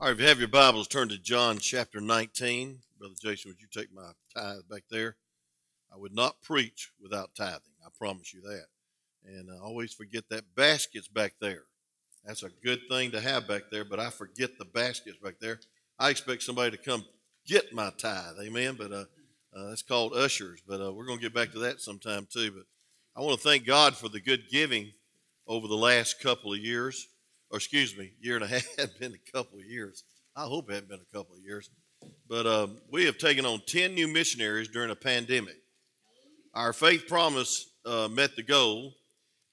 All right, if you have your Bibles, turn to John chapter 19. Brother Jason, would you take my tithe back there? I would not preach without tithing. I promise you that. And I always forget that basket's back there. That's a good thing to have back there, but I forget the basket's back there. I expect somebody to come get my tithe, amen. But uh, uh, that's called ushers. But uh, we're going to get back to that sometime too. But I want to thank God for the good giving over the last couple of years or excuse me, year and a half, been a couple of years. I hope it hadn't been a couple of years. But um, we have taken on 10 new missionaries during a pandemic. Our faith promise uh, met the goal,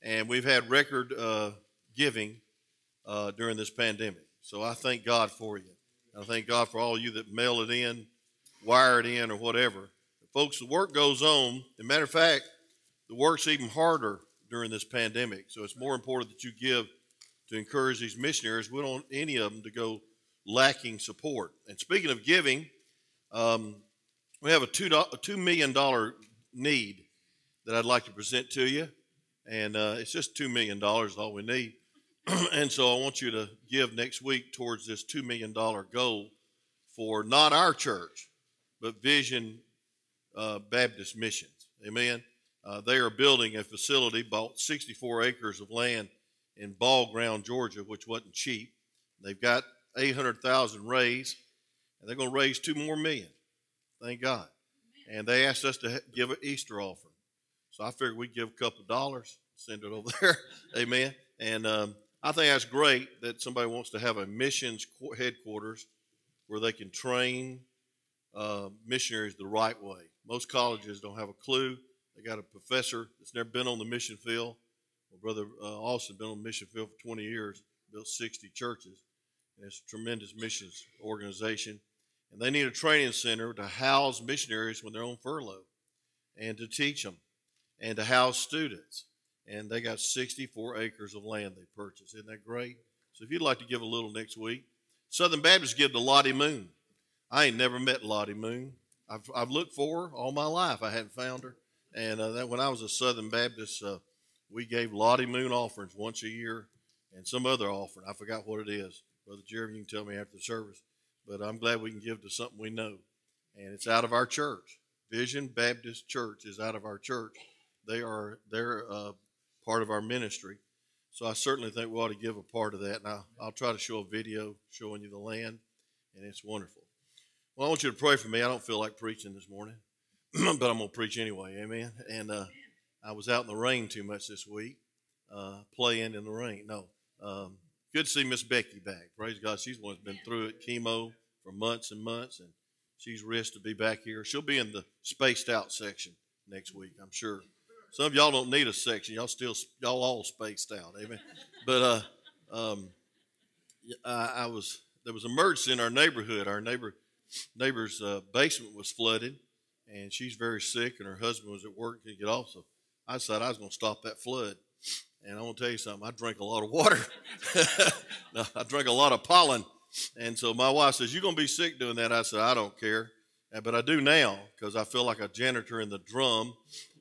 and we've had record uh, giving uh, during this pandemic. So I thank God for you. I thank God for all you that mail it in, wire it in, or whatever. Folks, the work goes on. As a matter of fact, the work's even harder during this pandemic. So it's more important that you give to encourage these missionaries. We don't want any of them to go lacking support. And speaking of giving, um, we have a two, a $2 million need that I'd like to present to you. And uh, it's just $2 million, all we need. and so I want you to give next week towards this $2 million goal for not our church, but Vision uh, Baptist Missions. Amen. Uh, they are building a facility, bought 64 acres of land in Ball Ground, Georgia, which wasn't cheap. They've got 800,000 raised, and they're going to raise two more million. Thank God. And they asked us to give an Easter offering. So I figured we'd give a couple of dollars, send it over there. Amen. And um, I think that's great that somebody wants to have a missions headquarters where they can train uh, missionaries the right way. Most colleges don't have a clue. They got a professor that's never been on the mission field well, Brother uh, Austin been on mission field for 20 years, built 60 churches, and it's a tremendous missions organization. And they need a training center to house missionaries when they're on furlough and to teach them and to house students. And they got 64 acres of land they purchased. Isn't that great? So if you'd like to give a little next week, Southern Baptist give to Lottie Moon. I ain't never met Lottie Moon. I've, I've looked for her all my life. I hadn't found her. And uh, that when I was a Southern Baptist uh, we gave Lottie Moon offerings once a year and some other offering. I forgot what it is. Brother Jeremy, you can tell me after the service. But I'm glad we can give to something we know. And it's out of our church. Vision Baptist Church is out of our church. They are they're uh, part of our ministry. So I certainly think we ought to give a part of that. Now I'll try to show a video showing you the land, and it's wonderful. Well, I want you to pray for me. I don't feel like preaching this morning, but I'm going to preach anyway. Amen. And uh, I was out in the rain too much this week, uh, playing in the rain. No. Um, good to see Miss Becky back. Praise God. She's one that's been through it, chemo for months and months, and she's risked to be back here. She'll be in the spaced out section next week, I'm sure. Some of y'all don't need a section. Y'all still, y'all all spaced out. Amen. But uh, um, I, I was, there was emergency in our neighborhood. Our neighbor, neighbor's uh, basement was flooded, and she's very sick, and her husband was at work to get off. So I decided I was going to stop that flood. And I want to tell you something. I drank a lot of water. no, I drank a lot of pollen. And so my wife says, You're going to be sick doing that. I said, I don't care. But I do now because I feel like a janitor in the drum.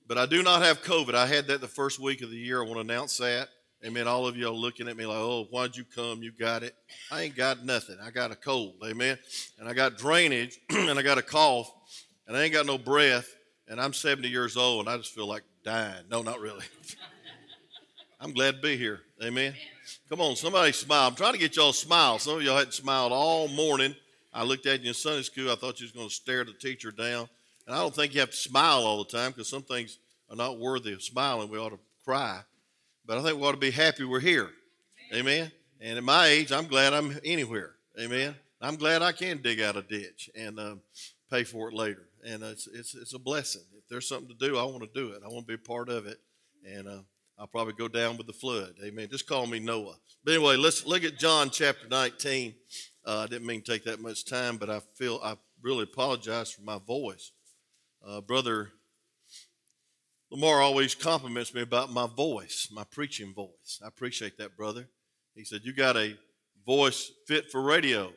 But I do not have COVID. I had that the first week of the year. I want to announce that. Amen. All of you are looking at me like, oh, why'd you come? You got it. I ain't got nothing. I got a cold. Amen. And I got drainage and I got a cough and I ain't got no breath. And I'm 70 years old and I just feel like dying. No, not really. I'm glad to be here. Amen. Come on, somebody smile. I'm trying to get y'all to smile. Some of y'all hadn't smiled all morning. I looked at you in Sunday school. I thought you was going to stare the teacher down. And I don't think you have to smile all the time because some things are not worthy of smiling. We ought to cry. But I think we ought to be happy we're here. Amen. And at my age, I'm glad I'm anywhere. Amen. I'm glad I can dig out a ditch and uh, pay for it later. And it's, it's, it's a blessing if there's something to do, I want to do it. I want to be a part of it. And uh, I'll probably go down with the flood. Amen. Just call me Noah. But anyway, let's look at John chapter 19. Uh, I didn't mean to take that much time, but I feel I really apologize for my voice. Uh, Brother Lamar always compliments me about my voice, my preaching voice. I appreciate that, brother. He said, You got a voice fit for radio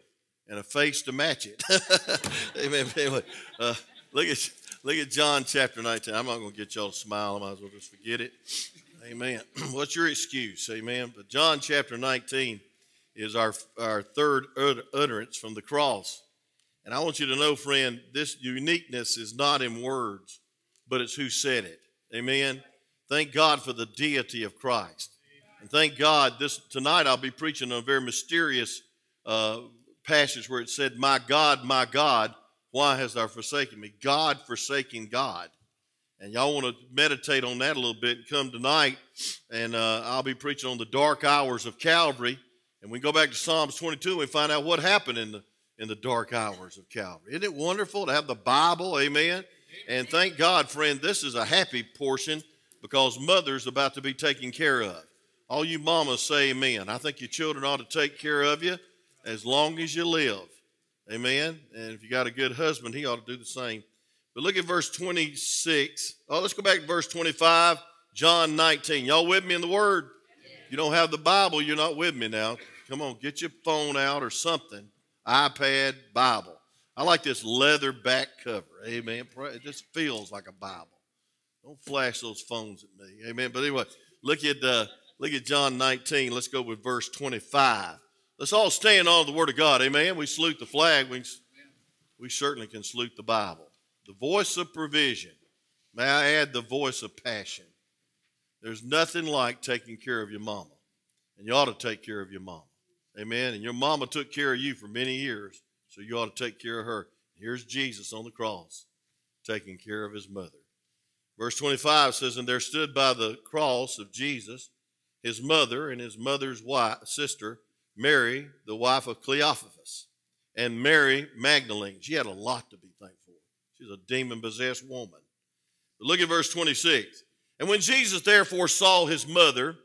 and a face to match it. Amen. Anyway, uh, look at Look at John chapter 19. I'm not going to get y'all to smile. I might as well just forget it. Amen. What's your excuse? Amen. But John chapter 19, is our, our third utterance from the cross. And I want you to know, friend, this uniqueness is not in words, but it's who said it. Amen. Thank God for the deity of Christ. And thank God this tonight I'll be preaching on a very mysterious uh, passage where it said, My God, my God, why hast thou forsaken me? God forsaking God. And y'all want to meditate on that a little bit and come tonight, and uh, I'll be preaching on the dark hours of Calvary. And we go back to Psalms 22 and we find out what happened in the in the dark hours of Calvary. Isn't it wonderful to have the Bible? Amen. And thank God, friend, this is a happy portion because mother's about to be taken care of. All you mamas say amen. I think your children ought to take care of you as long as you live. Amen. And if you got a good husband, he ought to do the same. But look at verse 26. Oh, let's go back to verse 25, John 19. Y'all with me in the word? You don't have the Bible, you're not with me now. Come on, get your phone out or something. iPad, Bible. I like this leather back cover. Amen. It just feels like a Bible. Don't flash those phones at me. Amen. But anyway, look at uh, look at John 19. Let's go with verse 25. Let's all stand on the Word of God. Amen. We salute the flag. We, we certainly can salute the Bible. The voice of provision. May I add the voice of passion? There's nothing like taking care of your mama. And you ought to take care of your mama. Amen. And your mama took care of you for many years, so you ought to take care of her. Here's Jesus on the cross taking care of his mother. Verse 25 says, And there stood by the cross of Jesus his mother and his mother's wife, sister, Mary, the wife of Cleophas, and Mary Magdalene. She had a lot to be thankful for. She's a demon possessed woman. But look at verse 26. And when Jesus therefore saw his mother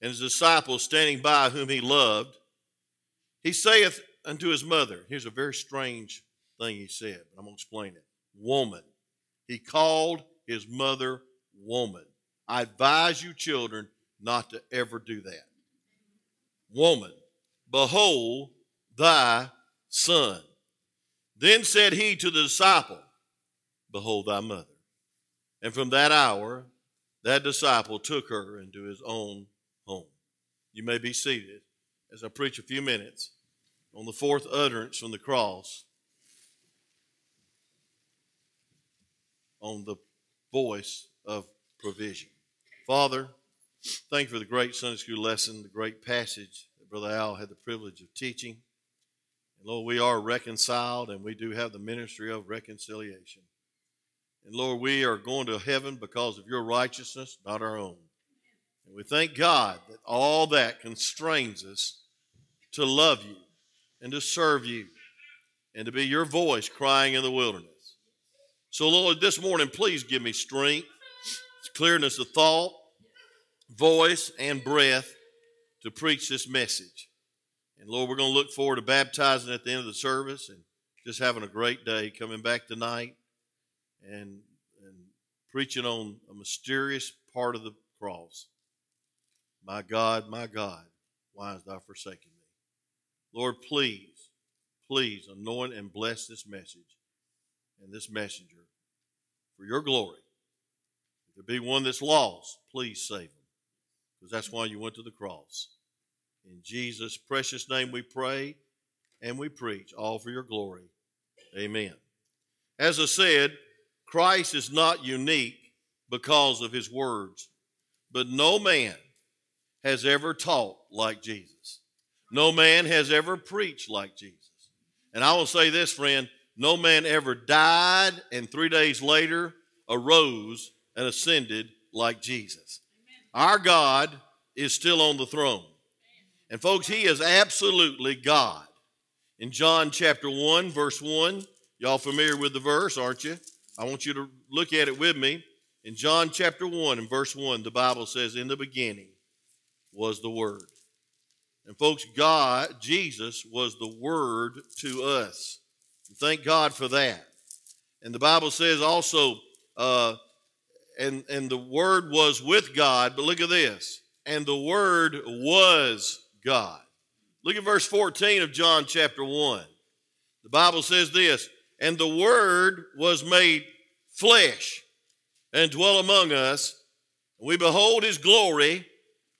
and his disciples standing by whom he loved, he saith unto his mother, here's a very strange thing he said, but I'm going to explain it. Woman. He called his mother woman. I advise you, children, not to ever do that. Woman, behold thy son. Then said he to the disciple, Behold thy mother. And from that hour, that disciple took her into his own home. You may be seated as I preach a few minutes on the fourth utterance from the cross on the voice of provision. Father, thank you for the great Sunday school lesson, the great passage that Brother Al had the privilege of teaching. And Lord, we are reconciled and we do have the ministry of reconciliation. And Lord, we are going to heaven because of your righteousness, not our own. And we thank God that all that constrains us to love you and to serve you and to be your voice crying in the wilderness. So, Lord, this morning, please give me strength, clearness of thought, voice, and breath to preach this message. And Lord, we're going to look forward to baptizing at the end of the service and just having a great day coming back tonight and, and preaching on a mysterious part of the cross. My God, my God, why hast thou forsaken me? Lord, please, please anoint and bless this message and this messenger for your glory. If there be one that's lost, please save him, because that's why you went to the cross. In Jesus' precious name we pray and we preach, all for your glory. Amen. As I said, Christ is not unique because of his words, but no man has ever taught like Jesus. No man has ever preached like Jesus. And I will say this, friend no man ever died and three days later arose and ascended like Jesus. Our God is still on the throne. And folks, He is absolutely God. In John chapter 1, verse 1, y'all familiar with the verse, aren't you? I want you to look at it with me. In John chapter 1 and verse 1, the Bible says, In the beginning was the Word. And folks, God, Jesus, was the Word to us. Thank God for that. And the Bible says also, uh, and, and the Word was with God, but look at this, and the Word was God. Look at verse 14 of John chapter 1. The Bible says this, and the Word was made flesh and dwell among us. We behold his glory,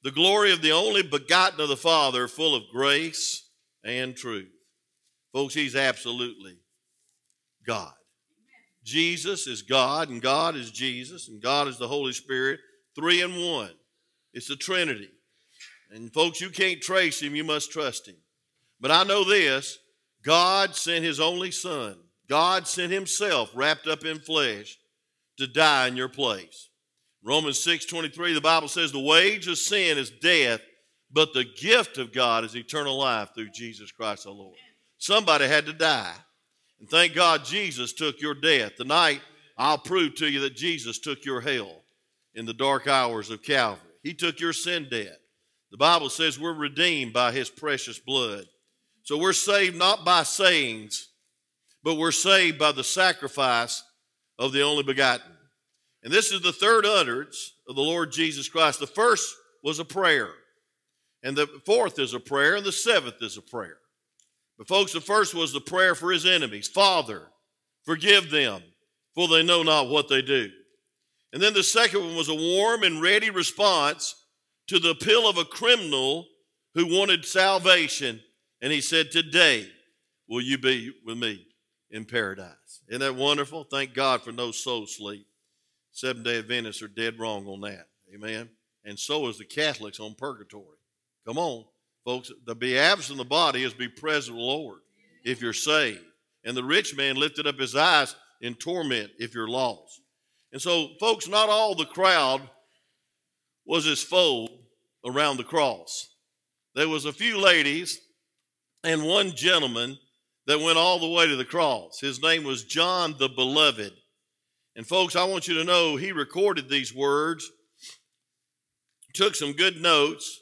the glory of the only begotten of the Father, full of grace and truth. Folks, he's absolutely God. Jesus is God, and God is Jesus, and God is the Holy Spirit, three in one. It's the Trinity. And folks, you can't trace him, you must trust him. But I know this God sent his only Son, God sent himself wrapped up in flesh to die in your place. Romans 6 23, the Bible says, The wage of sin is death, but the gift of God is eternal life through Jesus Christ our Lord. Somebody had to die. And thank God Jesus took your death. Tonight, I'll prove to you that Jesus took your hell in the dark hours of Calvary. He took your sin debt. The Bible says we're redeemed by his precious blood. So we're saved not by sayings, but we're saved by the sacrifice of the only begotten. And this is the third utterance of the Lord Jesus Christ. The first was a prayer, and the fourth is a prayer, and the seventh is a prayer. But, folks, the first was the prayer for his enemies Father, forgive them, for they know not what they do. And then the second one was a warm and ready response to the appeal of a criminal who wanted salvation. And he said, Today will you be with me in paradise. Isn't that wonderful? Thank God for no soul sleep. Seven day Adventists are dead wrong on that. Amen. And so is the Catholics on purgatory. Come on. Folks, to be absent in the body is be present Lord if you're saved. And the rich man lifted up his eyes in torment if you're lost. And so, folks, not all the crowd was his foe around the cross. There was a few ladies and one gentleman that went all the way to the cross. His name was John the Beloved. And folks, I want you to know he recorded these words, took some good notes,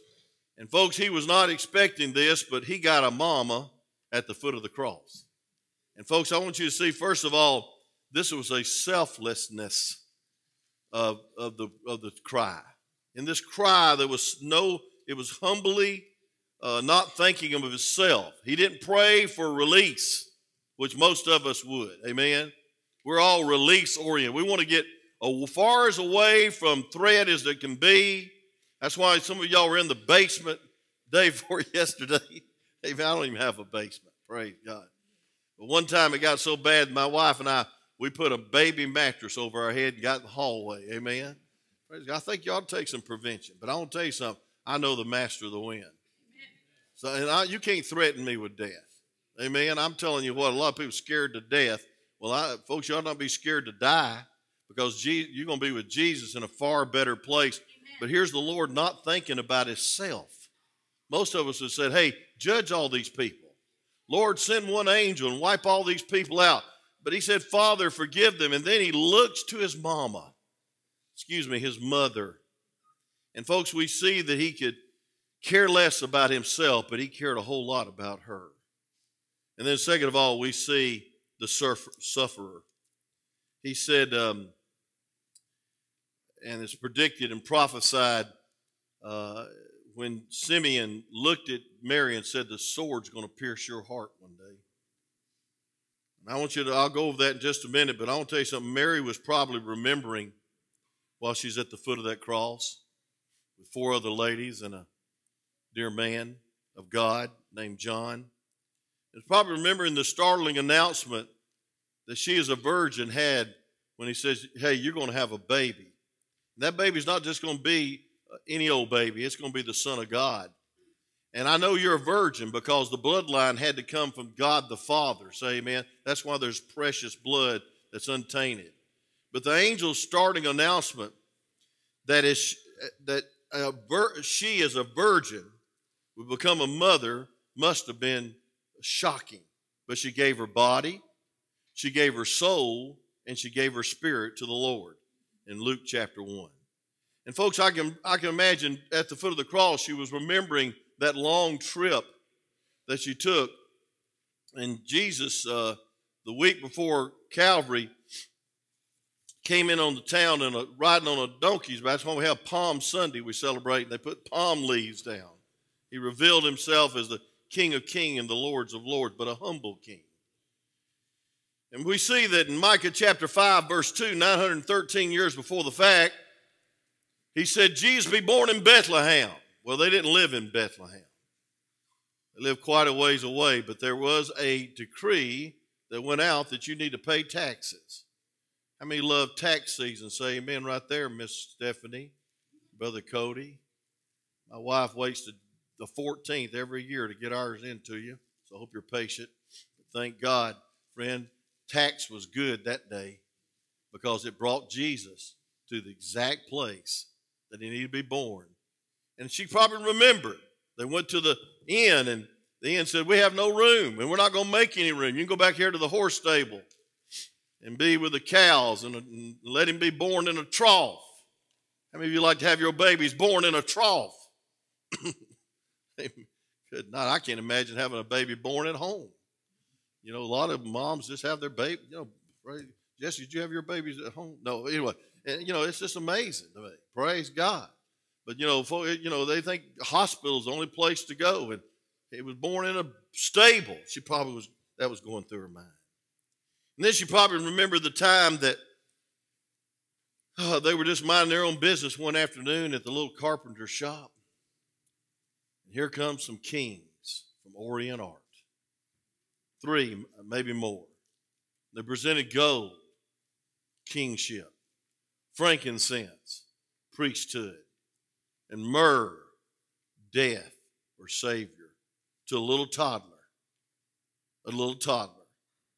and folks, he was not expecting this, but he got a mama at the foot of the cross. And folks, I want you to see, first of all, this was a selflessness of, of, the, of the cry. In this cry, there was no, it was humbly uh, not thinking of himself. He didn't pray for release, which most of us would. Amen. We're all release oriented. We want to get as far as away from threat as it can be. That's why some of y'all were in the basement day before yesterday. I don't even have a basement. Praise God. But one time it got so bad, my wife and I, we put a baby mattress over our head and got in the hallway. Amen. Praise God. I think to take some prevention. But I want to tell you something. I know the master of the wind. So, and I, you can't threaten me with death. Amen. I'm telling you what, a lot of people scared to death. Well, I, folks, you ought not be scared to die because Jesus, you're going to be with Jesus in a far better place but here's the Lord not thinking about himself. Most of us have said, hey, judge all these people. Lord, send one angel and wipe all these people out. But he said, Father, forgive them. And then he looks to his mama, excuse me, his mother. And folks, we see that he could care less about himself, but he cared a whole lot about her. And then, second of all, we see the sufferer. He said, um, and it's predicted and prophesied uh, when Simeon looked at Mary and said, The sword's going to pierce your heart one day. And I want you to, I'll go over that in just a minute, but I want to tell you something. Mary was probably remembering while she's at the foot of that cross with four other ladies and a dear man of God named John. And probably remembering the startling announcement that she, as a virgin, had when he says, Hey, you're going to have a baby. That baby's not just going to be uh, any old baby, it's going to be the Son of God. And I know you're a virgin because the bloodline had to come from God the Father. Say amen. That's why there's precious blood that's untainted. But the angel's starting announcement that is uh, that a, she is a virgin would become a mother must have been shocking. But she gave her body, she gave her soul, and she gave her spirit to the Lord in Luke chapter 1. And folks, I can, I can imagine at the foot of the cross, she was remembering that long trip that she took. And Jesus, uh, the week before Calvary, came in on the town and riding on a donkey's back. That's why we have Palm Sunday we celebrate, and they put palm leaves down. He revealed himself as the King of Kings and the Lords of Lords, but a humble king. And we see that in Micah chapter 5, verse 2, 913 years before the fact, he said, Jesus be born in Bethlehem. Well, they didn't live in Bethlehem. They lived quite a ways away, but there was a decree that went out that you need to pay taxes. How many love tax season? Say amen right there, Miss Stephanie, Brother Cody. My wife waits the 14th every year to get ours into you, so I hope you're patient. Thank God, friend, tax was good that day because it brought Jesus to the exact place that he needed to be born. And she probably remembered. They went to the inn, and the inn said, We have no room, and we're not going to make any room. You can go back here to the horse stable and be with the cows and, and let him be born in a trough. How many of you like to have your babies born in a trough? Good not. I can't imagine having a baby born at home. You know, a lot of moms just have their baby. You know, Jesse, did you have your babies at home? No. Anyway, and you know, it's just amazing to me. Praise God. But you know, for, you know, they think hospital is the only place to go, and he was born in a stable. She probably was. That was going through her mind. And then she probably remembered the time that uh, they were just minding their own business one afternoon at the little carpenter shop. And here comes some kings from Orient art. Three, maybe more. They presented gold, kingship, frankincense, priesthood, and myrrh, death, or savior, to a little toddler. A little toddler.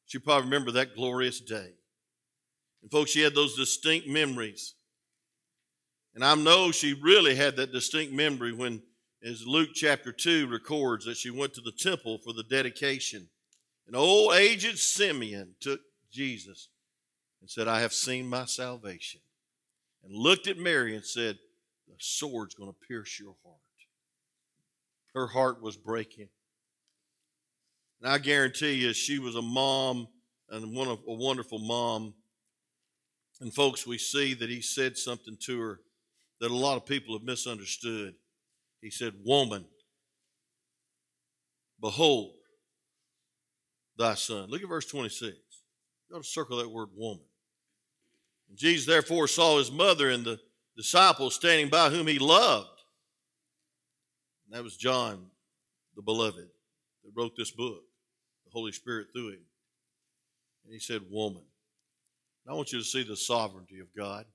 She probably remember that glorious day. And folks, she had those distinct memories. And I know she really had that distinct memory when, as Luke chapter 2 records, that she went to the temple for the dedication. And old aged Simeon took Jesus and said, I have seen my salvation. And looked at Mary and said, The sword's going to pierce your heart. Her heart was breaking. And I guarantee you, she was a mom and one of, a wonderful mom. And folks, we see that he said something to her that a lot of people have misunderstood. He said, Woman, behold thy son. Look at verse 26. You ought to circle that word woman. And Jesus therefore saw his mother and the disciples standing by whom he loved. And that was John, the beloved that wrote this book, the Holy Spirit through him. And he said, Woman. And I want you to see the sovereignty of God.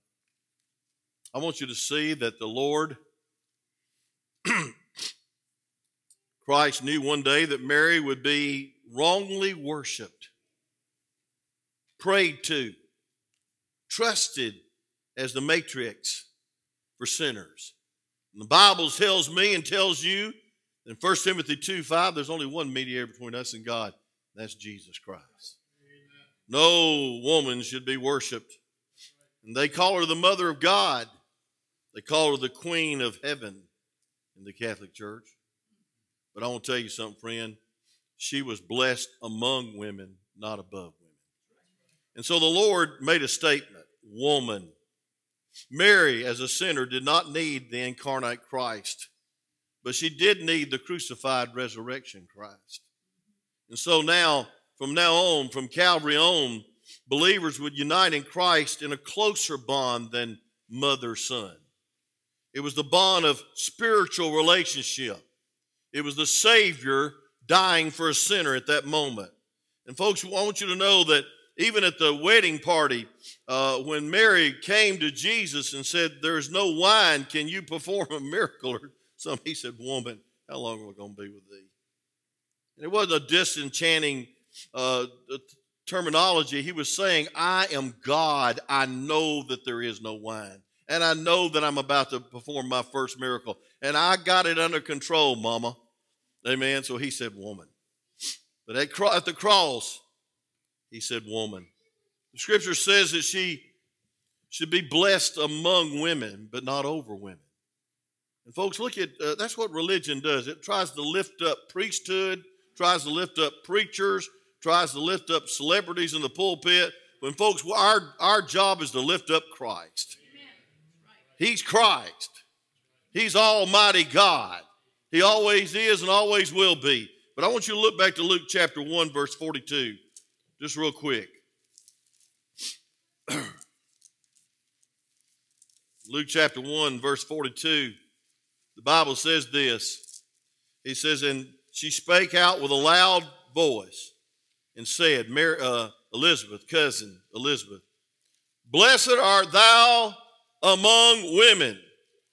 I want you to see that the Lord, Christ, knew one day that Mary would be wrongly worshiped, prayed to, trusted as the matrix for sinners. And the Bible tells me and tells you in 1 Timothy 2 5, there's only one mediator between us and God, that's Jesus Christ. No woman should be worshiped. And they call her the mother of God, they call her the queen of heaven in the Catholic Church. But I want to tell you something, friend. She was blessed among women, not above women. And so the Lord made a statement Woman. Mary, as a sinner, did not need the incarnate Christ but she did need the crucified resurrection Christ. And so now, from now on, from Calvary on, believers would unite in Christ in a closer bond than mother son. It was the bond of spiritual relationship. It was the Savior dying for a sinner at that moment. And folks, I want you to know that even at the wedding party, uh, when Mary came to Jesus and said, There is no wine, can you perform a miracle? Or some he said, Woman, how long are we going to be with thee? And it wasn't a disenchanting uh, terminology. He was saying, I am God. I know that there is no wine. And I know that I'm about to perform my first miracle. And I got it under control, mama. Amen. So he said, Woman. But at, at the cross, he said, Woman. The scripture says that she should be blessed among women, but not over women. And folks, look at uh, that's what religion does. It tries to lift up priesthood, tries to lift up preachers, tries to lift up celebrities in the pulpit. When folks, our, our job is to lift up Christ. He's Christ. He's Almighty God. He always is and always will be. But I want you to look back to Luke chapter 1, verse 42, just real quick. Luke chapter 1, verse 42 the Bible says this. He says, And she spake out with a loud voice and said, Mary, uh, Elizabeth, cousin Elizabeth, Blessed art thou among women,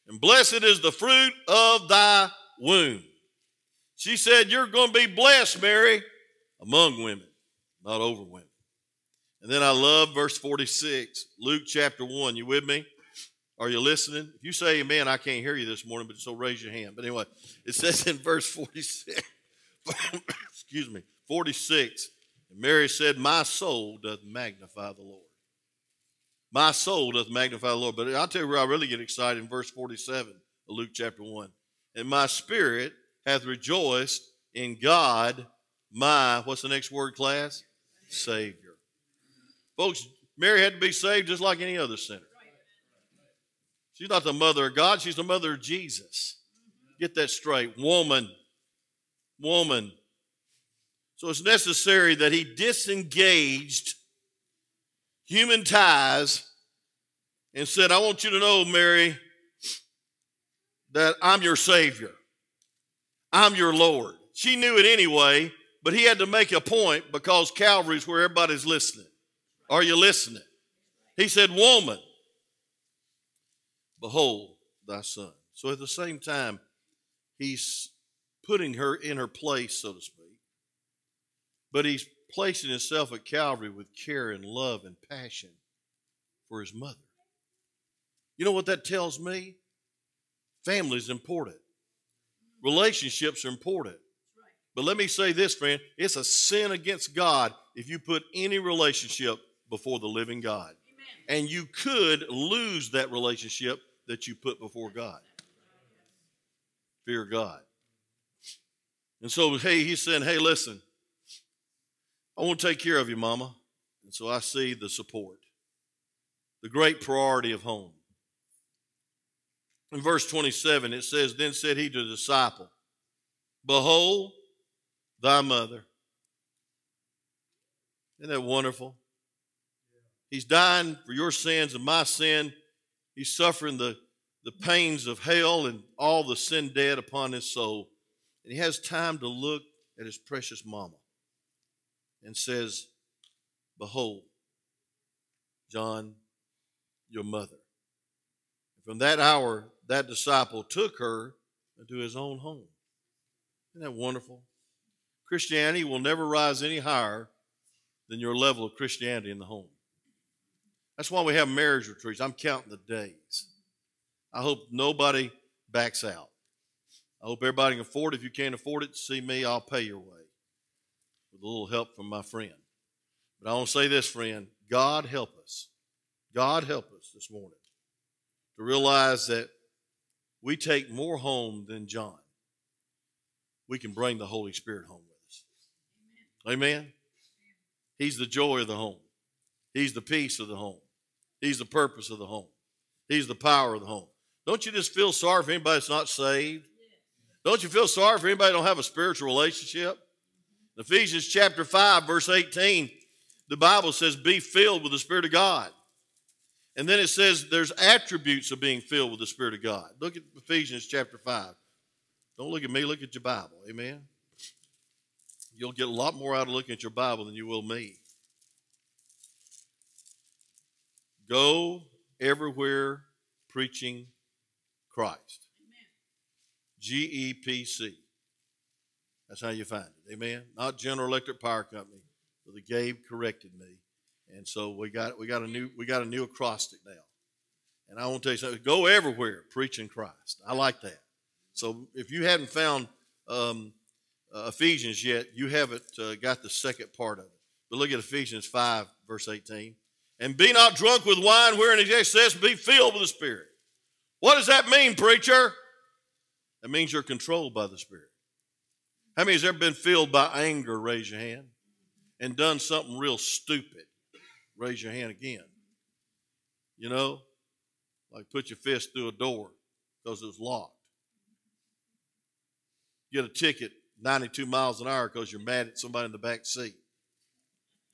and blessed is the fruit of thy womb. She said, You're going to be blessed, Mary, among women, not over women. And then I love verse 46, Luke chapter 1. You with me? Are you listening? If you say amen, I can't hear you this morning, but so raise your hand. But anyway, it says in verse 46, excuse me, 46, and Mary said, My soul doth magnify the Lord. My soul doth magnify the Lord. But I'll tell you where I really get excited in verse 47 of Luke chapter 1. And my spirit hath rejoiced in God, my, what's the next word, class? Savior. Folks, Mary had to be saved just like any other sinner. She's not the mother of God, she's the mother of Jesus. Get that straight. Woman, woman. So it's necessary that he disengaged human ties and said, I want you to know, Mary, that I'm your Savior. I'm your Lord. She knew it anyway, but he had to make a point because Calvary's where everybody's listening. Are you listening? He said, Woman, behold thy son. So at the same time, he's putting her in her place, so to speak. But he's placing himself at Calvary with care and love and passion for his mother. You know what that tells me? Family is important. Relationships are important. But let me say this, friend it's a sin against God if you put any relationship before the living God. Amen. And you could lose that relationship that you put before God. Fear God. And so, hey, he's saying, hey, listen, I want to take care of you, mama. And so I see the support, the great priority of home. In verse 27, it says, Then said he to the disciple, Behold, thy mother. Isn't that wonderful? He's dying for your sins and my sin. He's suffering the, the pains of hell and all the sin dead upon his soul. And he has time to look at his precious mama and says, Behold, John, your mother. And from that hour, that disciple took her into his own home. Isn't that wonderful? Christianity will never rise any higher than your level of Christianity in the home. That's why we have marriage retreats. I'm counting the days. I hope nobody backs out. I hope everybody can afford it. If you can't afford it, see me, I'll pay your way with a little help from my friend. But I want to say this, friend God help us. God help us this morning to realize that we take more home than John. We can bring the Holy Spirit home with us. Amen. He's the joy of the home, He's the peace of the home. He's the purpose of the home. He's the power of the home. Don't you just feel sorry for anybody that's not saved? Don't you feel sorry for anybody that don't have a spiritual relationship? Ephesians chapter 5, verse 18, the Bible says, Be filled with the Spirit of God. And then it says there's attributes of being filled with the Spirit of God. Look at Ephesians chapter 5. Don't look at me, look at your Bible. Amen. You'll get a lot more out of looking at your Bible than you will me. Go everywhere preaching Christ. G E P C. That's how you find it. Amen. Not General Electric Power Company. but the Gabe corrected me, and so we got we got a new we got a new acrostic now. And I want to tell you something. Go everywhere preaching Christ. I like that. So if you hadn't found um, uh, Ephesians yet, you haven't uh, got the second part of it. But look at Ephesians five verse eighteen. And be not drunk with wine wherein is excess, be filled with the Spirit. What does that mean, preacher? That means you're controlled by the Spirit. How many has ever been filled by anger? Raise your hand. And done something real stupid? Raise your hand again. You know, like put your fist through a door because it was locked. Get a ticket 92 miles an hour because you're mad at somebody in the back seat.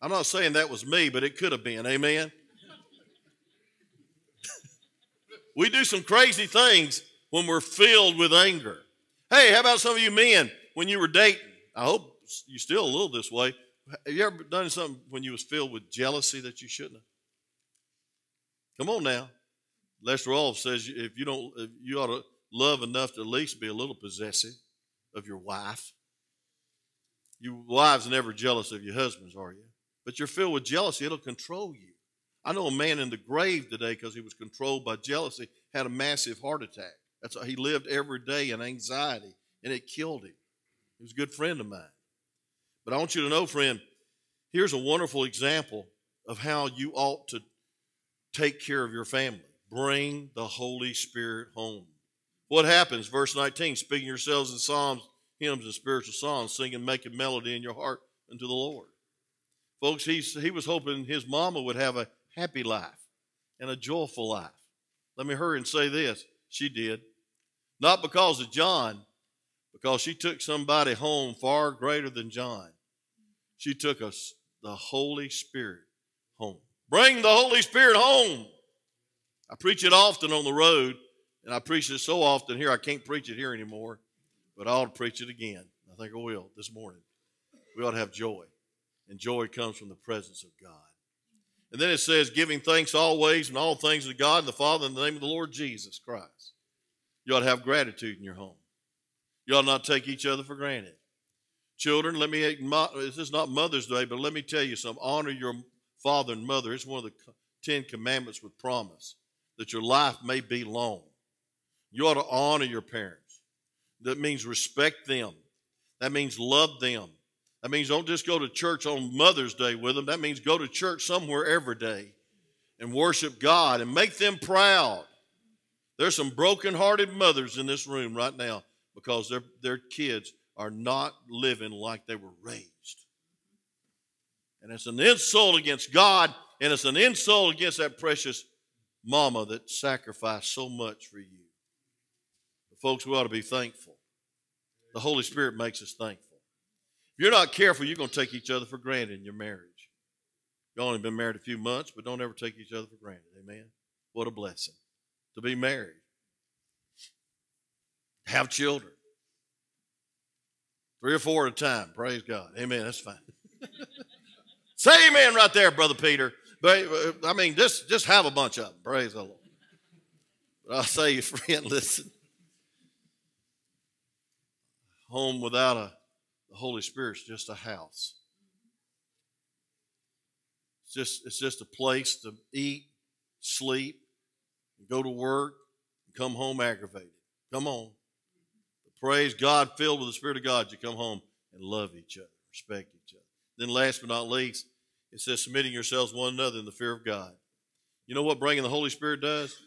I'm not saying that was me, but it could have been. Amen. we do some crazy things when we're filled with anger. Hey, how about some of you men when you were dating? I hope you're still a little this way. Have you ever done something when you was filled with jealousy that you shouldn't have? Come on now. Lester Roloff says if you don't, if you ought to love enough to at least be a little possessive of your wife. You wives never jealous of your husbands, are you? But you're filled with jealousy, it'll control you. I know a man in the grave today because he was controlled by jealousy had a massive heart attack. That's he lived every day in anxiety, and it killed him. He was a good friend of mine. But I want you to know, friend, here's a wonderful example of how you ought to take care of your family. Bring the Holy Spirit home. What happens? Verse 19, speaking yourselves in psalms, hymns, and spiritual songs, singing, making melody in your heart unto the Lord. Folks, he's, he was hoping his mama would have a happy life and a joyful life. Let me hurry and say this. She did. Not because of John, because she took somebody home far greater than John. She took us the Holy Spirit home. Bring the Holy Spirit home. I preach it often on the road, and I preach it so often here I can't preach it here anymore, but I ought to preach it again. I think I will this morning. We ought to have joy, and joy comes from the presence of God. And then it says, giving thanks always and all things to God and the Father in the name of the Lord Jesus Christ. You ought to have gratitude in your home. You ought not take each other for granted. Children, let me, this is not Mother's Day, but let me tell you something. Honor your father and mother. It's one of the Ten Commandments with promise that your life may be long. You ought to honor your parents. That means respect them. That means love them. That means don't just go to church on Mother's Day with them. That means go to church somewhere every day and worship God and make them proud. There's some broken-hearted mothers in this room right now because their, their kids are not living like they were raised. And it's an insult against God, and it's an insult against that precious mama that sacrificed so much for you. But folks, we ought to be thankful. The Holy Spirit makes us thankful. If you're not careful, you're going to take each other for granted in your marriage. You've only been married a few months, but don't ever take each other for granted. Amen. What a blessing to be married. Have children. Three or four at a time. Praise God. Amen. That's fine. Say amen right there, Brother Peter. But uh, I mean, just just have a bunch of them. Praise the Lord. But I'll say, friend, listen. Home without a the Holy Spirit's just a house. It's just, it's just a place to eat, sleep, go to work, and come home aggravated. Come on. Praise God, filled with the Spirit of God, you come home and love each other, respect each other. Then, last but not least, it says, submitting yourselves one another in the fear of God. You know what bringing the Holy Spirit does?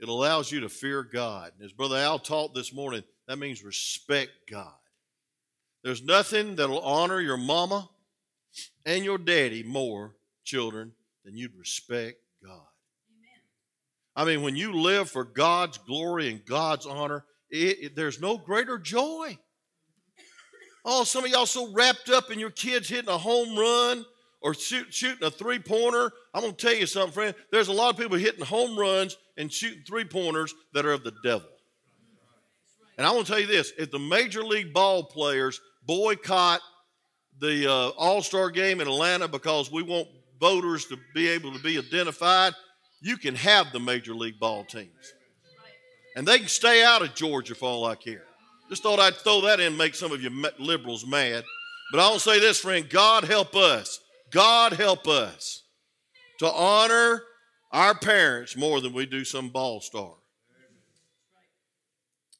It allows you to fear God. And as Brother Al taught this morning, that means respect God. There's nothing that'll honor your mama and your daddy more, children, than you'd respect God. Amen. I mean, when you live for God's glory and God's honor, it, it, there's no greater joy. Oh, some of y'all so wrapped up in your kids hitting a home run or shoot, shooting a three pointer. I'm going to tell you something, friend. There's a lot of people hitting home runs and shooting three pointers that are of the devil. And I want to tell you this if the major league ball players boycott the uh, All Star game in Atlanta because we want voters to be able to be identified, you can have the major league ball teams. And they can stay out of Georgia for all I care. Just thought I'd throw that in and make some of you liberals mad. But I will say this, friend God help us. God help us to honor our parents more than we do some ball star,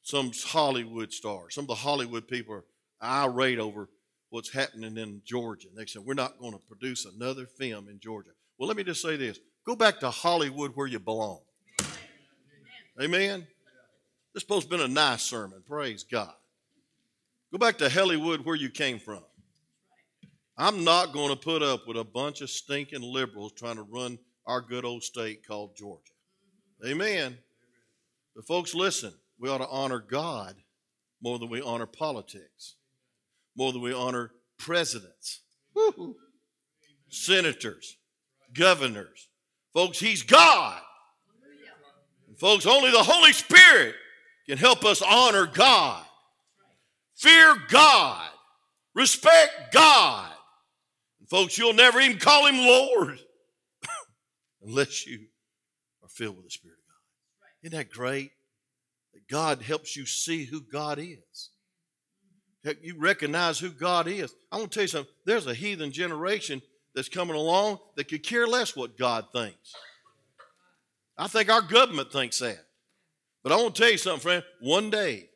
some Hollywood star. Some of the Hollywood people are irate over what's happening in Georgia. They said, We're not going to produce another film in Georgia. Well, let me just say this go back to Hollywood where you belong. Amen. This supposed to been a nice sermon. Praise God. Go back to Hollywood where you came from. I'm not going to put up with a bunch of stinking liberals trying to run our good old state called Georgia. Amen. But folks, listen, we ought to honor God more than we honor politics more than we honor presidents, Woo-hoo. senators, governors. Folks, He's God. And folks, only the Holy Spirit can help us honor God, fear God, respect God. And folks, you'll never even call him Lord unless you are filled with the Spirit of God. Isn't that great? That God helps you see who God is. That You recognize who God is. I want to tell you something. There's a heathen generation that's coming along that could care less what God thinks. I think our government thinks that. But I want to tell you something, friend. One day,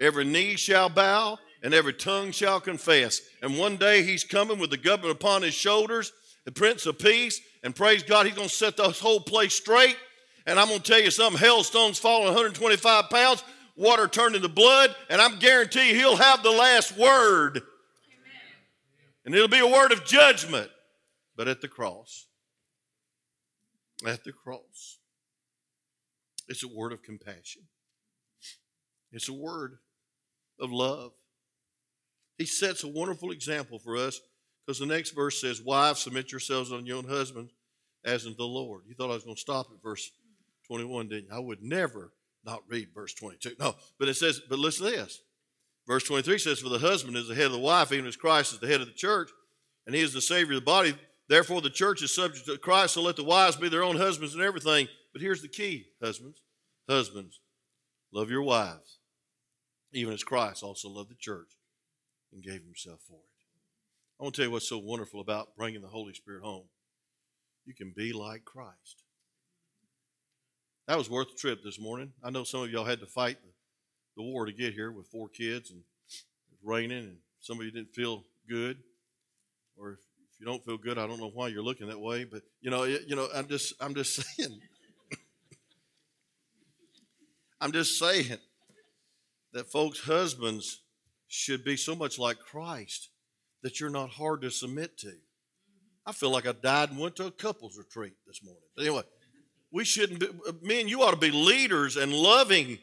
every knee shall bow and every tongue shall confess. And one day he's coming with the government upon his shoulders, the Prince of Peace, and praise God, he's going to set this whole place straight. And I'm going to tell you something hailstones falling 125 pounds, water turned into blood, and I'm guarantee he'll have the last word. Amen. And it'll be a word of judgment, but at the cross. At the cross. It's a word of compassion. It's a word of love. He sets a wonderful example for us because the next verse says, Wives, submit yourselves unto your own husbands as unto the Lord. You thought I was going to stop at verse 21, didn't you? I would never not read verse 22. No, but it says, but listen to this. Verse 23 says, For the husband is the head of the wife, even as Christ is the head of the church, and he is the Savior of the body. Therefore, the church is subject to Christ, so let the wives be their own husbands and everything. But here's the key, husbands. Husbands, love your wives, even as Christ also loved the church and gave himself for it. I want to tell you what's so wonderful about bringing the Holy Spirit home. You can be like Christ. That was worth the trip this morning. I know some of y'all had to fight the, war to get here with four kids and it was raining and some of you didn't feel good. Or if, if you don't feel good, I don't know why you're looking that way, but you know, you know, I'm just I'm just saying I'm just saying that folks, husbands should be so much like Christ that you're not hard to submit to. I feel like I died and went to a couples retreat this morning. But anyway, we shouldn't be, me and you ought to be leaders and loving,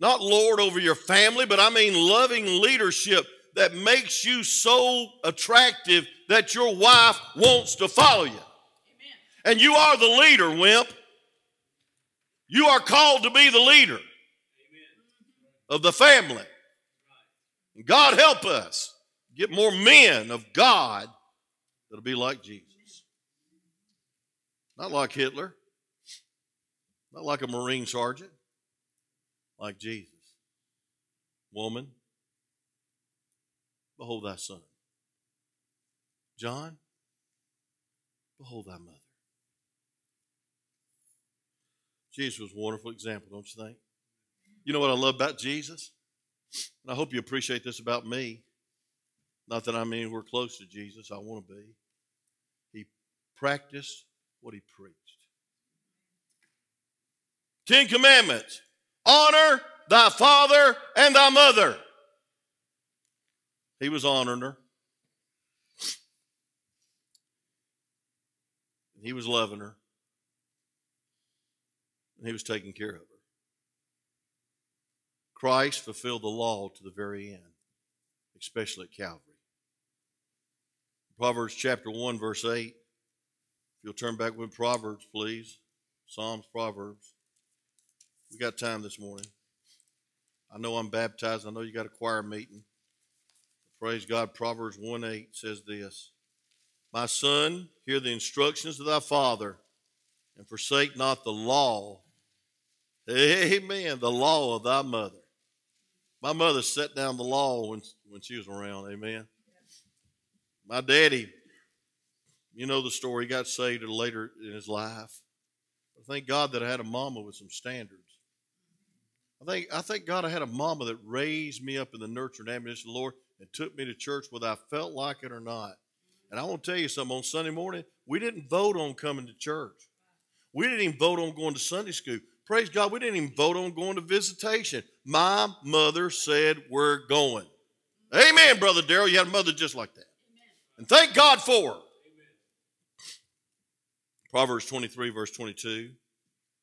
not Lord over your family, but I mean loving leadership that makes you so attractive that your wife wants to follow you. Amen. And you are the leader, wimp. You are called to be the leader of the family. God help us get more men of God that'll be like Jesus. Not like Hitler, not like a Marine sergeant, like Jesus. Woman, behold thy son. John, behold thy mother. Jesus was a wonderful example, don't you think? You know what I love about Jesus? And I hope you appreciate this about me. Not that I mean we're close to Jesus, I want to be. He practiced what he preached. Ten Commandments honor thy father and thy mother. He was honoring her. He was loving her and he was taking care of her. Christ fulfilled the law to the very end, especially at Calvary. Proverbs chapter 1, verse 8. If you'll turn back with Proverbs, please. Psalms, Proverbs. We got time this morning. I know I'm baptized. I know you got a choir meeting. Praise God. Proverbs 1 8 says this My son, hear the instructions of thy father, and forsake not the law Amen. The law of thy mother. My mother set down the law when, when she was around. Amen. My daddy, you know the story, got saved later in his life. I thank God that I had a mama with some standards. I think, I thank God I had a mama that raised me up in the nurture and admonition of the Lord and took me to church whether I felt like it or not. And I want to tell you something on Sunday morning, we didn't vote on coming to church. We didn't even vote on going to Sunday school. Praise God, we didn't even vote on going to visitation. My mother said, We're going. Amen, Brother Daryl. You had a mother just like that. And thank God for her. Proverbs 23, verse 22.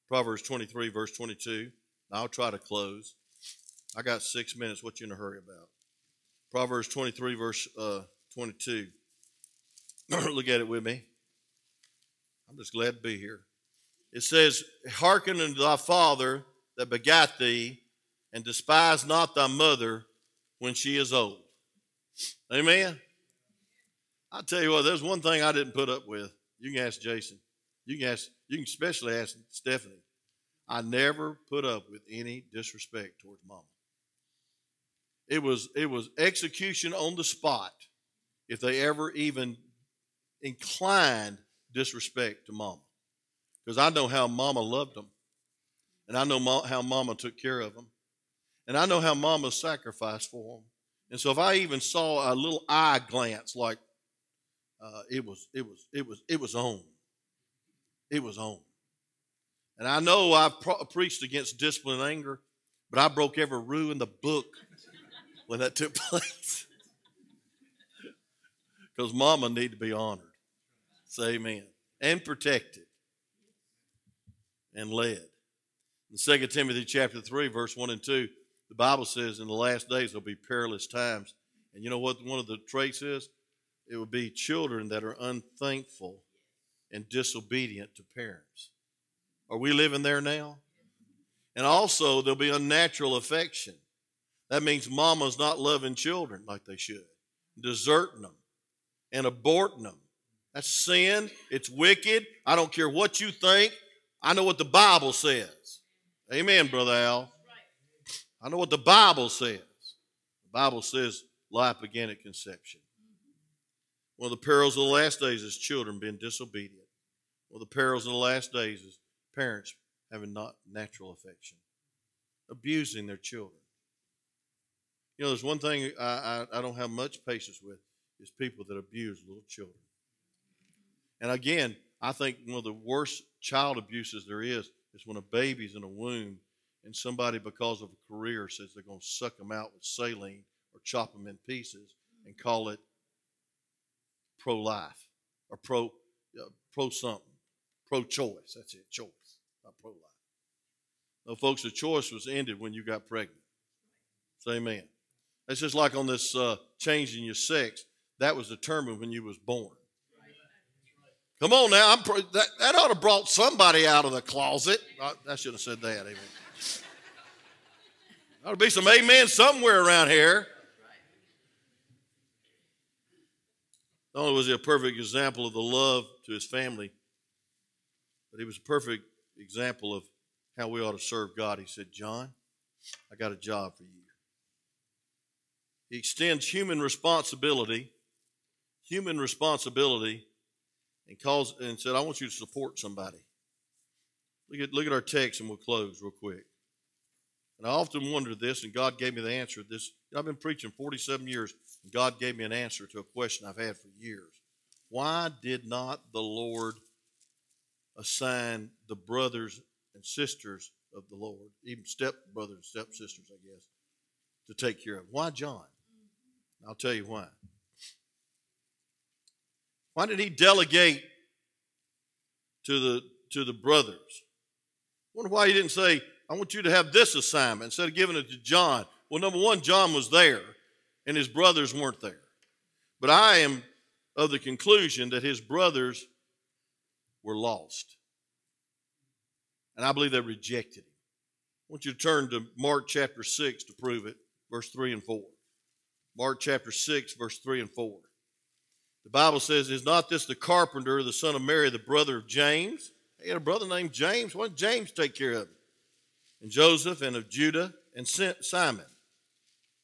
Proverbs 23, verse 22. I'll try to close. I got six minutes. What you in a hurry about? Proverbs 23, verse uh, 22. Look at it with me. I'm just glad to be here it says, Hearken unto thy father that begat thee, and despise not thy mother when she is old. Amen. I tell you what, there's one thing I didn't put up with. You can ask Jason. You can ask. You can especially ask Stephanie. I never put up with any disrespect towards mama. It was it was execution on the spot if they ever even inclined disrespect to mama. Because I know how mama loved them. And I know how mama took care of them. And I know how mama sacrificed for them. And so if I even saw a little eye glance like uh, it was it was it was it was on. It was on. And I know I've pro- preached against discipline and anger, but I broke every rule in the book when that took place. Because mama need to be honored. Say amen. And protected. And led. In 2 Timothy chapter 3, verse 1 and 2, the Bible says in the last days there'll be perilous times. And you know what one of the traits is? It will be children that are unthankful and disobedient to parents. Are we living there now? And also, there'll be unnatural affection. That means mama's not loving children like they should, deserting them and aborting them. That's sin. It's wicked. I don't care what you think. I know what the Bible says. Amen, Brother Al. I know what the Bible says. The Bible says life began at conception. One of the perils of the last days is children being disobedient. One of the perils of the last days is parents having not natural affection, abusing their children. You know, there's one thing I, I, I don't have much patience with is people that abuse little children. And again, I think one of the worst child abuses there is is when a baby's in a womb and somebody, because of a career, says they're going to suck them out with saline or chop them in pieces and call it pro life or pro uh, pro something, pro choice. That's it, choice, not pro life. No, folks, the choice was ended when you got pregnant. Say amen. It's just like on this uh, changing your sex. That was determined when you was born. Come on now, pro- that, that ought to brought somebody out of the closet. I, I should have said that. Amen. Ought to be some amen somewhere around here. Not only was he a perfect example of the love to his family, but he was a perfect example of how we ought to serve God. He said, John, I got a job for you. He extends human responsibility, human responsibility, and calls and said, I want you to support somebody. Look at, look at our text and we'll close real quick. And I often wonder this, and God gave me the answer. This I've been preaching 47 years, and God gave me an answer to a question I've had for years. Why did not the Lord assign the brothers and sisters of the Lord, even step brothers and step sisters, I guess, to take care of? Why John? I'll tell you why. Why did he delegate to the to the brothers? I wonder why he didn't say, I want you to have this assignment instead of giving it to John. Well, number one, John was there and his brothers weren't there. But I am of the conclusion that his brothers were lost. And I believe they rejected him. I want you to turn to Mark chapter 6 to prove it, verse 3 and 4. Mark chapter 6, verse 3 and 4. The Bible says, Is not this the carpenter, the son of Mary, the brother of James? He had a brother named James. Why didn't James take care of him? And Joseph, and of Judah, and Simon.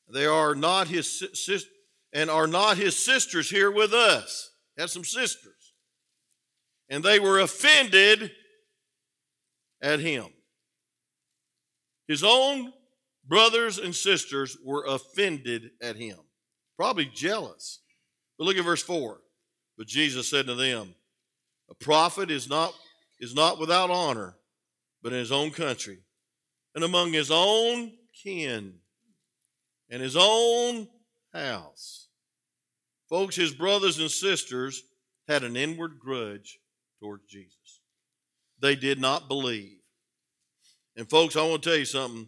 They are not his sisters, and are not his sisters here with us. Had some sisters. And they were offended at him. His own brothers and sisters were offended at him, probably jealous. But look at verse 4. But Jesus said to them, A prophet is not, is not without honor, but in his own country, and among his own kin, and his own house. Folks, his brothers and sisters had an inward grudge towards Jesus. They did not believe. And, folks, I want to tell you something.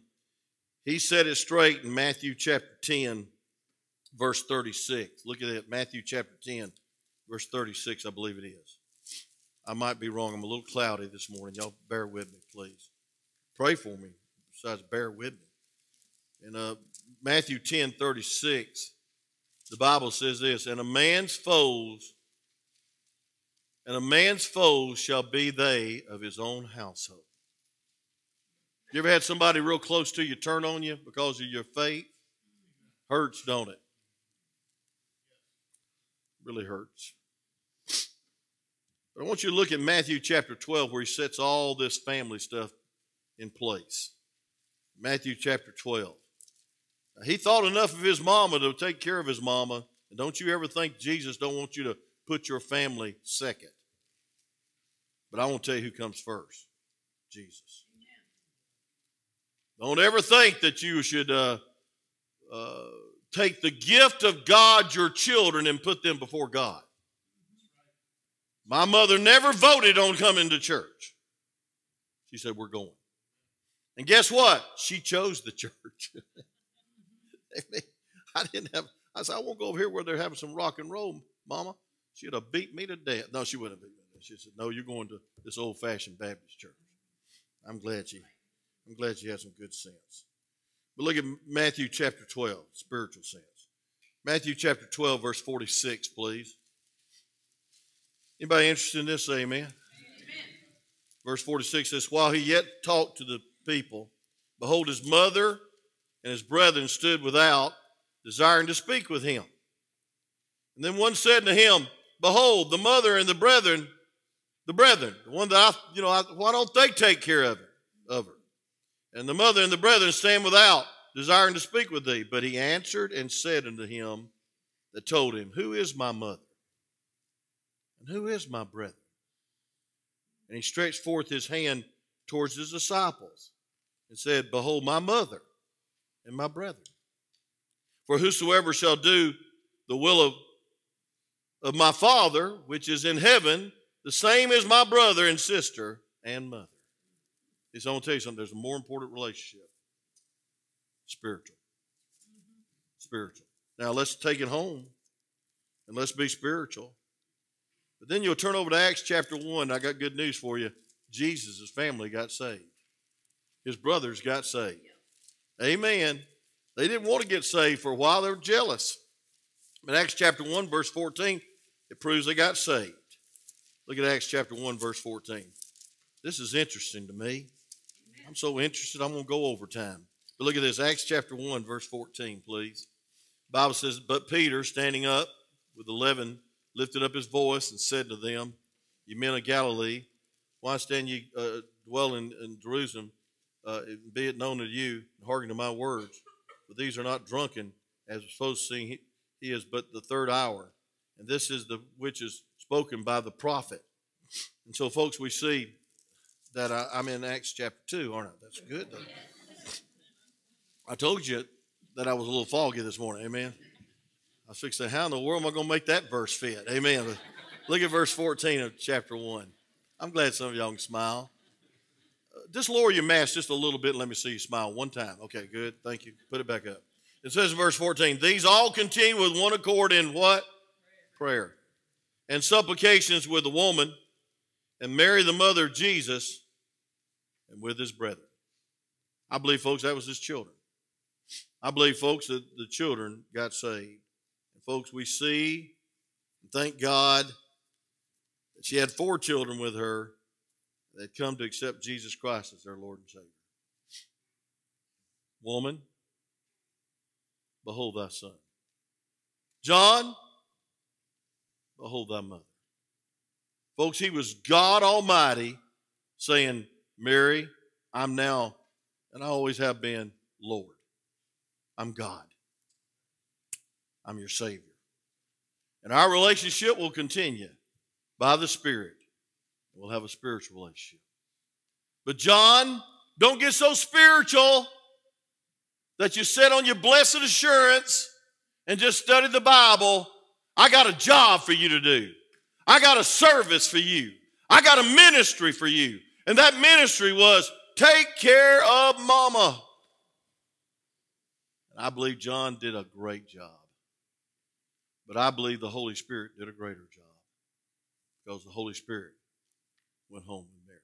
He said it straight in Matthew chapter 10, verse 36. Look at it, Matthew chapter 10, verse 36, I believe it is. I might be wrong. I'm a little cloudy this morning. Y'all bear with me, please. Pray for me. Besides, bear with me. In uh, Matthew 10 36, the Bible says this, and a man's foes, and a man's foes shall be they of his own household. You ever had somebody real close to you turn on you because of your faith? Hurts, don't it? Really hurts. But I want you to look at Matthew chapter 12 where he sets all this family stuff in place. Matthew chapter 12. Now, he thought enough of his mama to take care of his mama. And don't you ever think Jesus don't want you to put your family second. But I want to tell you who comes first Jesus. Don't ever think that you should uh, uh, take the gift of God, your children, and put them before God. My mother never voted on coming to church. She said, We're going. And guess what? She chose the church. I didn't have, I said, I won't go over here where they're having some rock and roll, mama. She'd have beat me to death. No, she wouldn't have beat me. She said, No, you're going to this old fashioned Baptist church. I'm glad she I'm glad she had some good sense. But look at Matthew chapter 12, spiritual sense. Matthew chapter 12, verse 46, please. Anybody interested in this? Say amen. amen. Verse 46 says, While he yet talked to the people, behold, his mother and his brethren stood without, desiring to speak with him. And then one said to him, Behold, the mother and the brethren, the brethren, the one that I, you know, I, why don't they take care of, of her? And the mother and the brethren stand without, desiring to speak with thee. But he answered and said unto him that told him, Who is my mother? And who is my brethren? And he stretched forth his hand towards his disciples and said, Behold, my mother and my brethren. For whosoever shall do the will of, of my Father, which is in heaven, the same is my brother and sister and mother. It's going to tell you something. There's a more important relationship spiritual. Spiritual. Now let's take it home and let's be spiritual. But then you'll turn over to Acts chapter 1. I got good news for you. Jesus' family got saved, his brothers got saved. Amen. They didn't want to get saved for a while, they were jealous. But Acts chapter 1, verse 14, it proves they got saved. Look at Acts chapter 1, verse 14. This is interesting to me. I'm so interested, I'm going to go over time. But look at this Acts chapter 1, verse 14, please. The Bible says, But Peter, standing up with 11, lifted up his voice and said to them, You men of Galilee, why stand ye uh, dwell in, Jerusalem? Uh, be it known to you, and hearken to my words. For these are not drunken, as we're supposed to sing. He, he is but the third hour. And this is the which is spoken by the prophet. And so, folks, we see that I, am in Acts chapter 2, aren't I? That's good, though. I told you that I was a little foggy this morning. Amen. I was fixing how in the world am I going to make that verse fit? Amen. Look at verse 14 of chapter 1. I'm glad some of y'all can smile. Just lower your mask just a little bit and let me see you smile one time. Okay, good. Thank you. Put it back up. It says in verse 14, These all continue with one accord in what? Prayer. Prayer. And supplications with the woman and Mary, the mother of Jesus, and with his brethren. I believe, folks, that was his children. I believe, folks, that the children got saved. And, folks, we see and thank God that she had four children with her that come to accept Jesus Christ as their Lord and Savior. Woman, behold thy son. John, behold thy mother. Folks, he was God Almighty saying, Mary, I'm now, and I always have been, Lord. I'm God. I'm your Savior. And our relationship will continue by the Spirit. We'll have a spiritual relationship. But, John, don't get so spiritual that you sit on your blessed assurance and just study the Bible. I got a job for you to do. I got a service for you. I got a ministry for you. And that ministry was take care of mama. And I believe John did a great job. But I believe the Holy Spirit did a greater job because the Holy Spirit went home with Mary.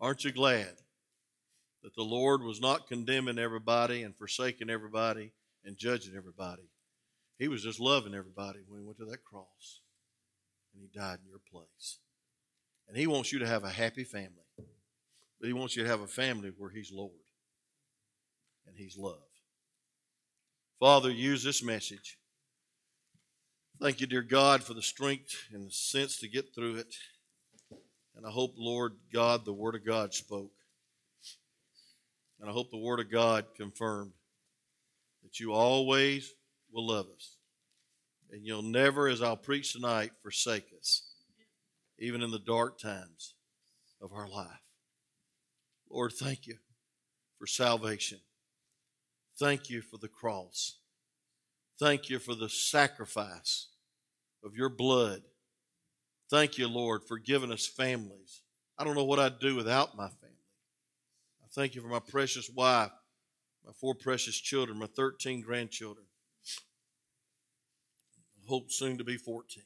Aren't you glad that the Lord was not condemning everybody and forsaking everybody and judging everybody. He was just loving everybody when he went to that cross and he died in your place. And he wants you to have a happy family, but he wants you to have a family where he's Lord and he's love. Father, use this message. Thank you, dear God, for the strength and the sense to get through it. And I hope, Lord God, the Word of God spoke. And I hope the Word of God confirmed that you always will love us. And you'll never, as I'll preach tonight, forsake us, even in the dark times of our life. Lord, thank you for salvation. Thank you for the cross. Thank you for the sacrifice of your blood. Thank you, Lord, for giving us families. I don't know what I'd do without my family. I thank you for my precious wife, my four precious children, my 13 grandchildren. Hope soon to be 14.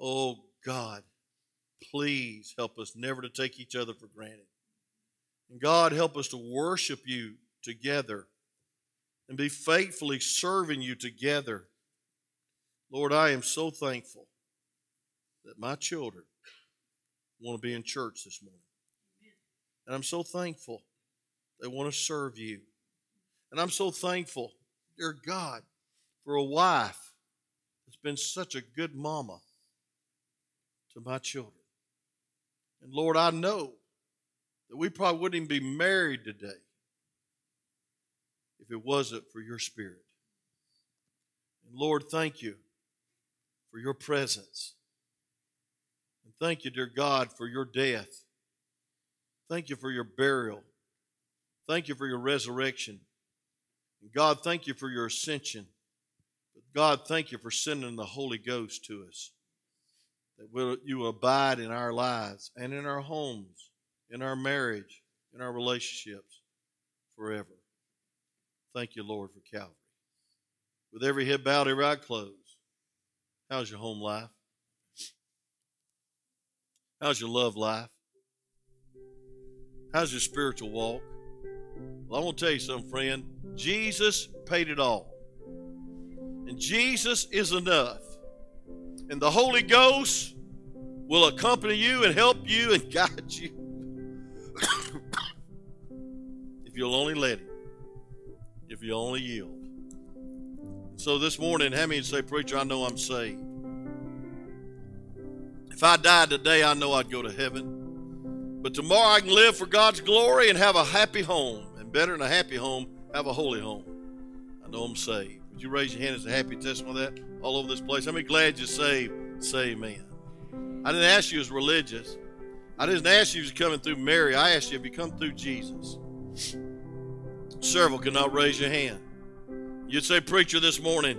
Oh, God, please help us never to take each other for granted. And God, help us to worship you together and be faithfully serving you together. Lord, I am so thankful that my children want to be in church this morning. And I'm so thankful they want to serve you. And I'm so thankful, dear God, for a wife been such a good mama to my children. And Lord, I know that we probably wouldn't even be married today if it wasn't for your spirit. And Lord, thank you for your presence. And thank you, dear God, for your death. Thank you for your burial. Thank you for your resurrection. And God, thank you for your ascension. God, thank you for sending the Holy Ghost to us. That will, you abide in our lives and in our homes, in our marriage, in our relationships forever. Thank you, Lord, for Calvary. With every head bowed, every eye closed, how's your home life? How's your love life? How's your spiritual walk? Well, I want to tell you something, friend. Jesus paid it all. And Jesus is enough. And the Holy Ghost will accompany you and help you and guide you. if you'll only let Him if you only yield. So this morning, how many say, Preacher, I know I'm saved? If I died today, I know I'd go to heaven. But tomorrow I can live for God's glory and have a happy home. And better than a happy home, have a holy home. I know I'm saved. Would you raise your hand as a happy testimony of that all over this place? Many glad you're saved? Say amen. I didn't ask you as religious. I didn't ask you if you're coming through Mary. I asked you if you come through Jesus. Several cannot raise your hand. You'd say, Preacher, this morning,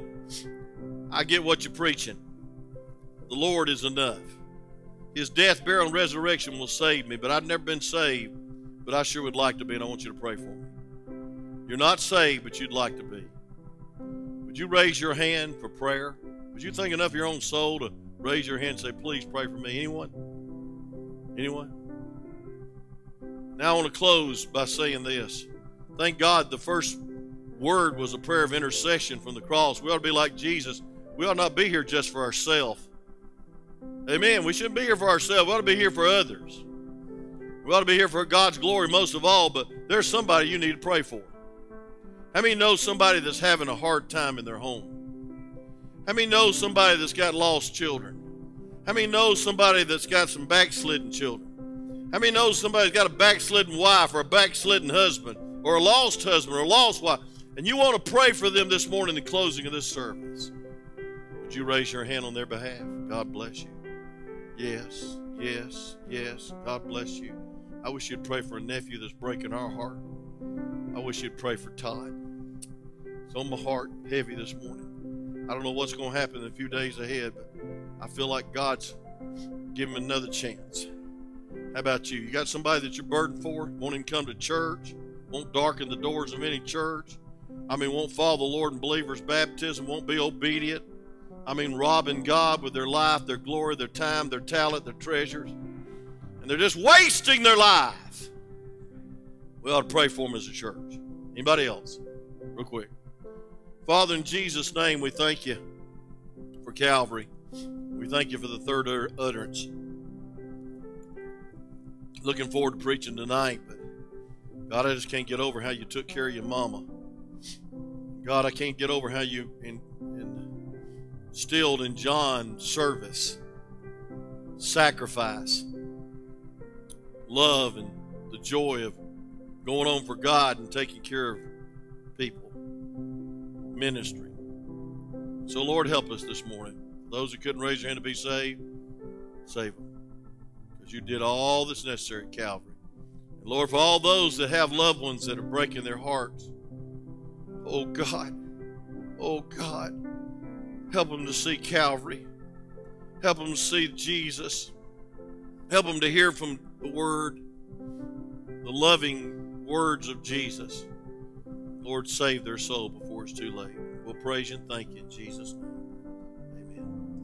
I get what you're preaching. The Lord is enough. His death, burial, and resurrection will save me, but I've never been saved, but I sure would like to be, and I want you to pray for me. You're not saved, but you'd like to be. Would you raise your hand for prayer? Would you think enough of your own soul to raise your hand and say, Please pray for me? Anyone? Anyone? Now I want to close by saying this. Thank God the first word was a prayer of intercession from the cross. We ought to be like Jesus. We ought not be here just for ourselves. Amen. We shouldn't be here for ourselves. We ought to be here for others. We ought to be here for God's glory most of all, but there's somebody you need to pray for. How many know somebody that's having a hard time in their home? How many know somebody that's got lost children? How many know somebody that's got some backslidden children? How many know somebody's got a backslidden wife or a backslidden husband? or a lost husband or a lost wife, and you want to pray for them this morning in the closing of this service, would you raise your hand on their behalf? God bless you. Yes, yes, yes. God bless you. I wish you'd pray for a nephew that's breaking our heart. I wish you'd pray for Todd. It's on my heart heavy this morning. I don't know what's going to happen in a few days ahead, but I feel like God's giving another chance. How about you? You got somebody that you're burdened for, Won't even come to church? won't darken the doors of any church. I mean, won't follow the Lord in believers' baptism, won't be obedient. I mean, robbing God with their life, their glory, their time, their talent, their treasures. And they're just wasting their life. We ought to pray for them as a church. Anybody else? Real quick. Father, in Jesus' name, we thank you for Calvary. We thank you for the third utterance. Looking forward to preaching tonight, but God, I just can't get over how you took care of your mama. God, I can't get over how you in, in, instilled in John service, sacrifice, love, and the joy of going on for God and taking care of ministry. So, Lord, help us this morning. Those who couldn't raise their hand to be saved, save them. Because you did all that's necessary at Calvary. And Lord, for all those that have loved ones that are breaking their hearts, oh God, oh God, help them to see Calvary. Help them to see Jesus. Help them to hear from the Word, the loving words of Jesus. Lord, save their soul before it's too late. We'll praise and thank you in Jesus' name.